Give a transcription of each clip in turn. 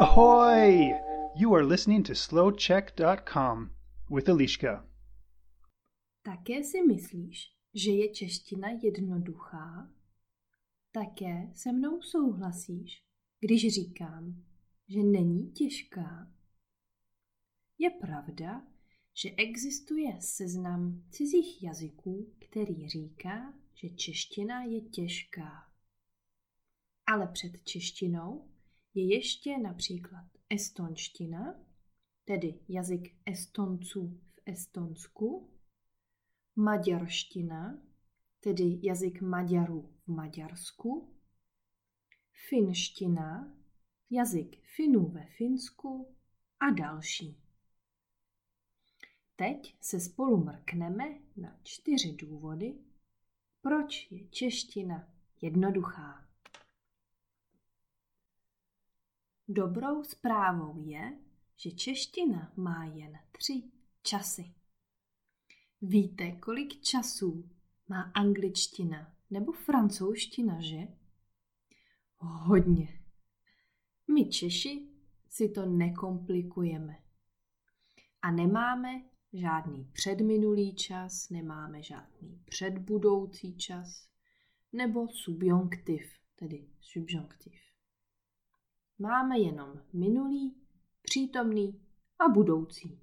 Ahoy! You are listening to slowcheck.com with Eliška. Také si myslíš, že je čeština jednoduchá? Také se mnou souhlasíš, když říkám, že není těžká? Je pravda, že existuje seznam cizích jazyků, který říká, že čeština je těžká. Ale před češtinou je ještě například estonština, tedy jazyk Estonců v Estonsku, maďarština, tedy jazyk Maďarů v Maďarsku, finština, jazyk Finů ve Finsku a další. Teď se spolu mrkneme na čtyři důvody, proč je čeština jednoduchá. Dobrou zprávou je, že čeština má jen tři časy. Víte, kolik časů má angličtina nebo francouzština, že? Hodně. My Češi si to nekomplikujeme. A nemáme žádný předminulý čas, nemáme žádný předbudoucí čas, nebo subjonktiv, tedy subjonktiv. Máme jenom minulý, přítomný a budoucí.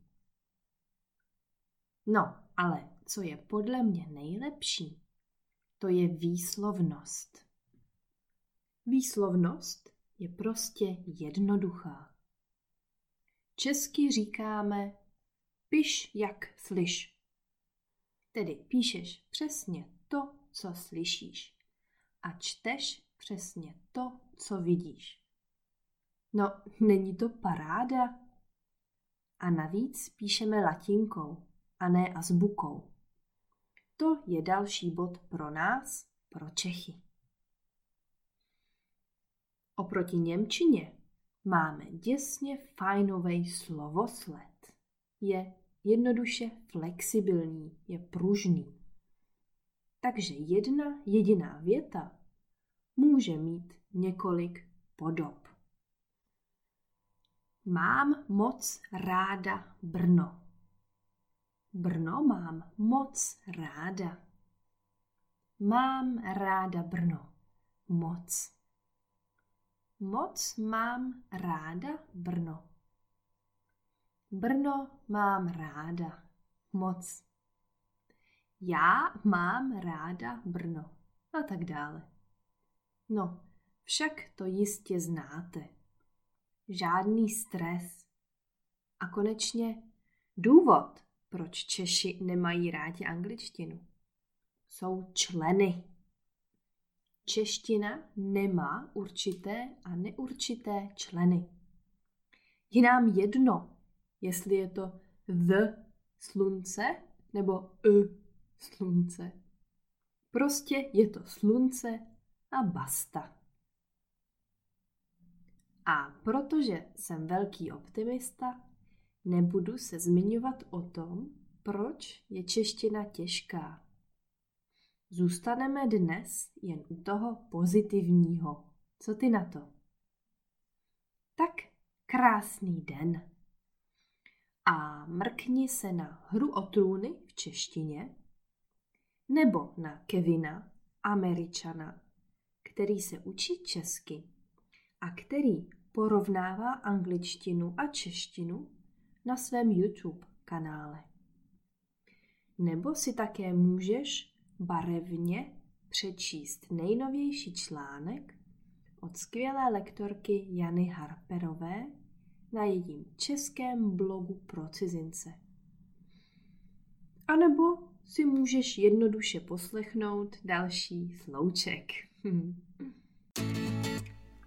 No, ale co je podle mě nejlepší, to je výslovnost. Výslovnost je prostě jednoduchá. Česky říkáme piš jak slyš. Tedy píšeš přesně to, co slyšíš a čteš přesně to, co vidíš. No, není to paráda? A navíc píšeme latinkou a ne azbukou. To je další bod pro nás, pro Čechy. Oproti Němčině máme děsně fajnový slovosled. Je jednoduše flexibilní, je pružný. Takže jedna jediná věta může mít několik podob. Mám moc ráda Brno. Brno mám moc ráda. Mám ráda Brno. Moc. Moc mám ráda Brno. Brno mám ráda. Moc. Já mám ráda Brno. A tak dále. No, však to jistě znáte. Žádný stres. A konečně důvod, proč Češi nemají rádi angličtinu. Jsou členy. Čeština nemá určité a neurčité členy. Je nám jedno, jestli je to the slunce nebo e slunce. Prostě je to slunce a basta. A protože jsem velký optimista, nebudu se zmiňovat o tom, proč je čeština těžká. Zůstaneme dnes jen u toho pozitivního. Co ty na to? Tak krásný den. A mrkni se na hru o trůny v češtině nebo na Kevina, Američana, který se učí česky a který porovnává angličtinu a češtinu na svém YouTube kanále. Nebo si také můžeš barevně přečíst nejnovější článek od skvělé lektorky Jany Harperové na jejím českém blogu pro cizince. A nebo si můžeš jednoduše poslechnout další slouček.